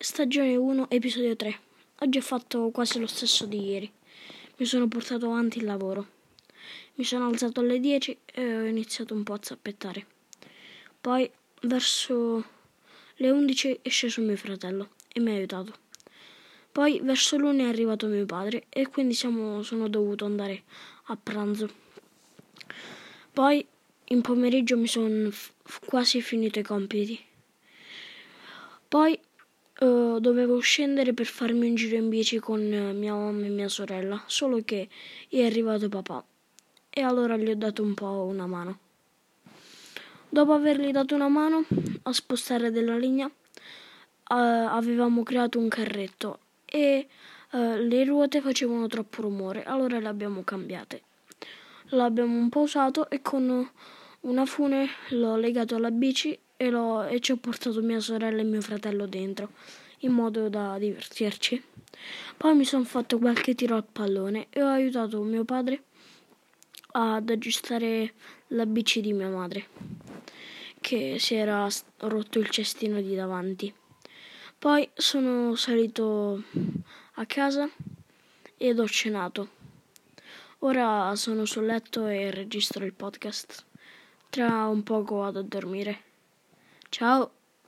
stagione 1, episodio 3. Oggi ho fatto quasi lo stesso di ieri. Mi sono portato avanti il lavoro. Mi sono alzato alle 10 e ho iniziato un po' a zappettare. Poi, verso le 11 è sceso mio fratello e mi ha aiutato. Poi, verso l'una è arrivato mio padre e quindi siamo, sono dovuto andare a pranzo. Poi, in pomeriggio mi sono f- quasi finito i compiti. Poi uh, dovevo scendere per farmi un giro in bici con uh, mia mamma e mia sorella, solo che è arrivato papà e allora gli ho dato un po' una mano. Dopo avergli dato una mano a spostare della linea, uh, avevamo creato un carretto e le ruote facevano troppo rumore, allora le abbiamo cambiate. L'abbiamo un po' usato e con una fune l'ho legato alla bici e, e ci ho portato mia sorella e mio fratello dentro, in modo da divertirci. Poi mi sono fatto qualche tiro al pallone e ho aiutato mio padre ad aggiustare la bici di mia madre, che si era rotto il cestino di davanti. Poi sono salito a casa ed ho cenato. Ora sono sul letto e registro il podcast. Tra un poco vado a dormire. Ciao.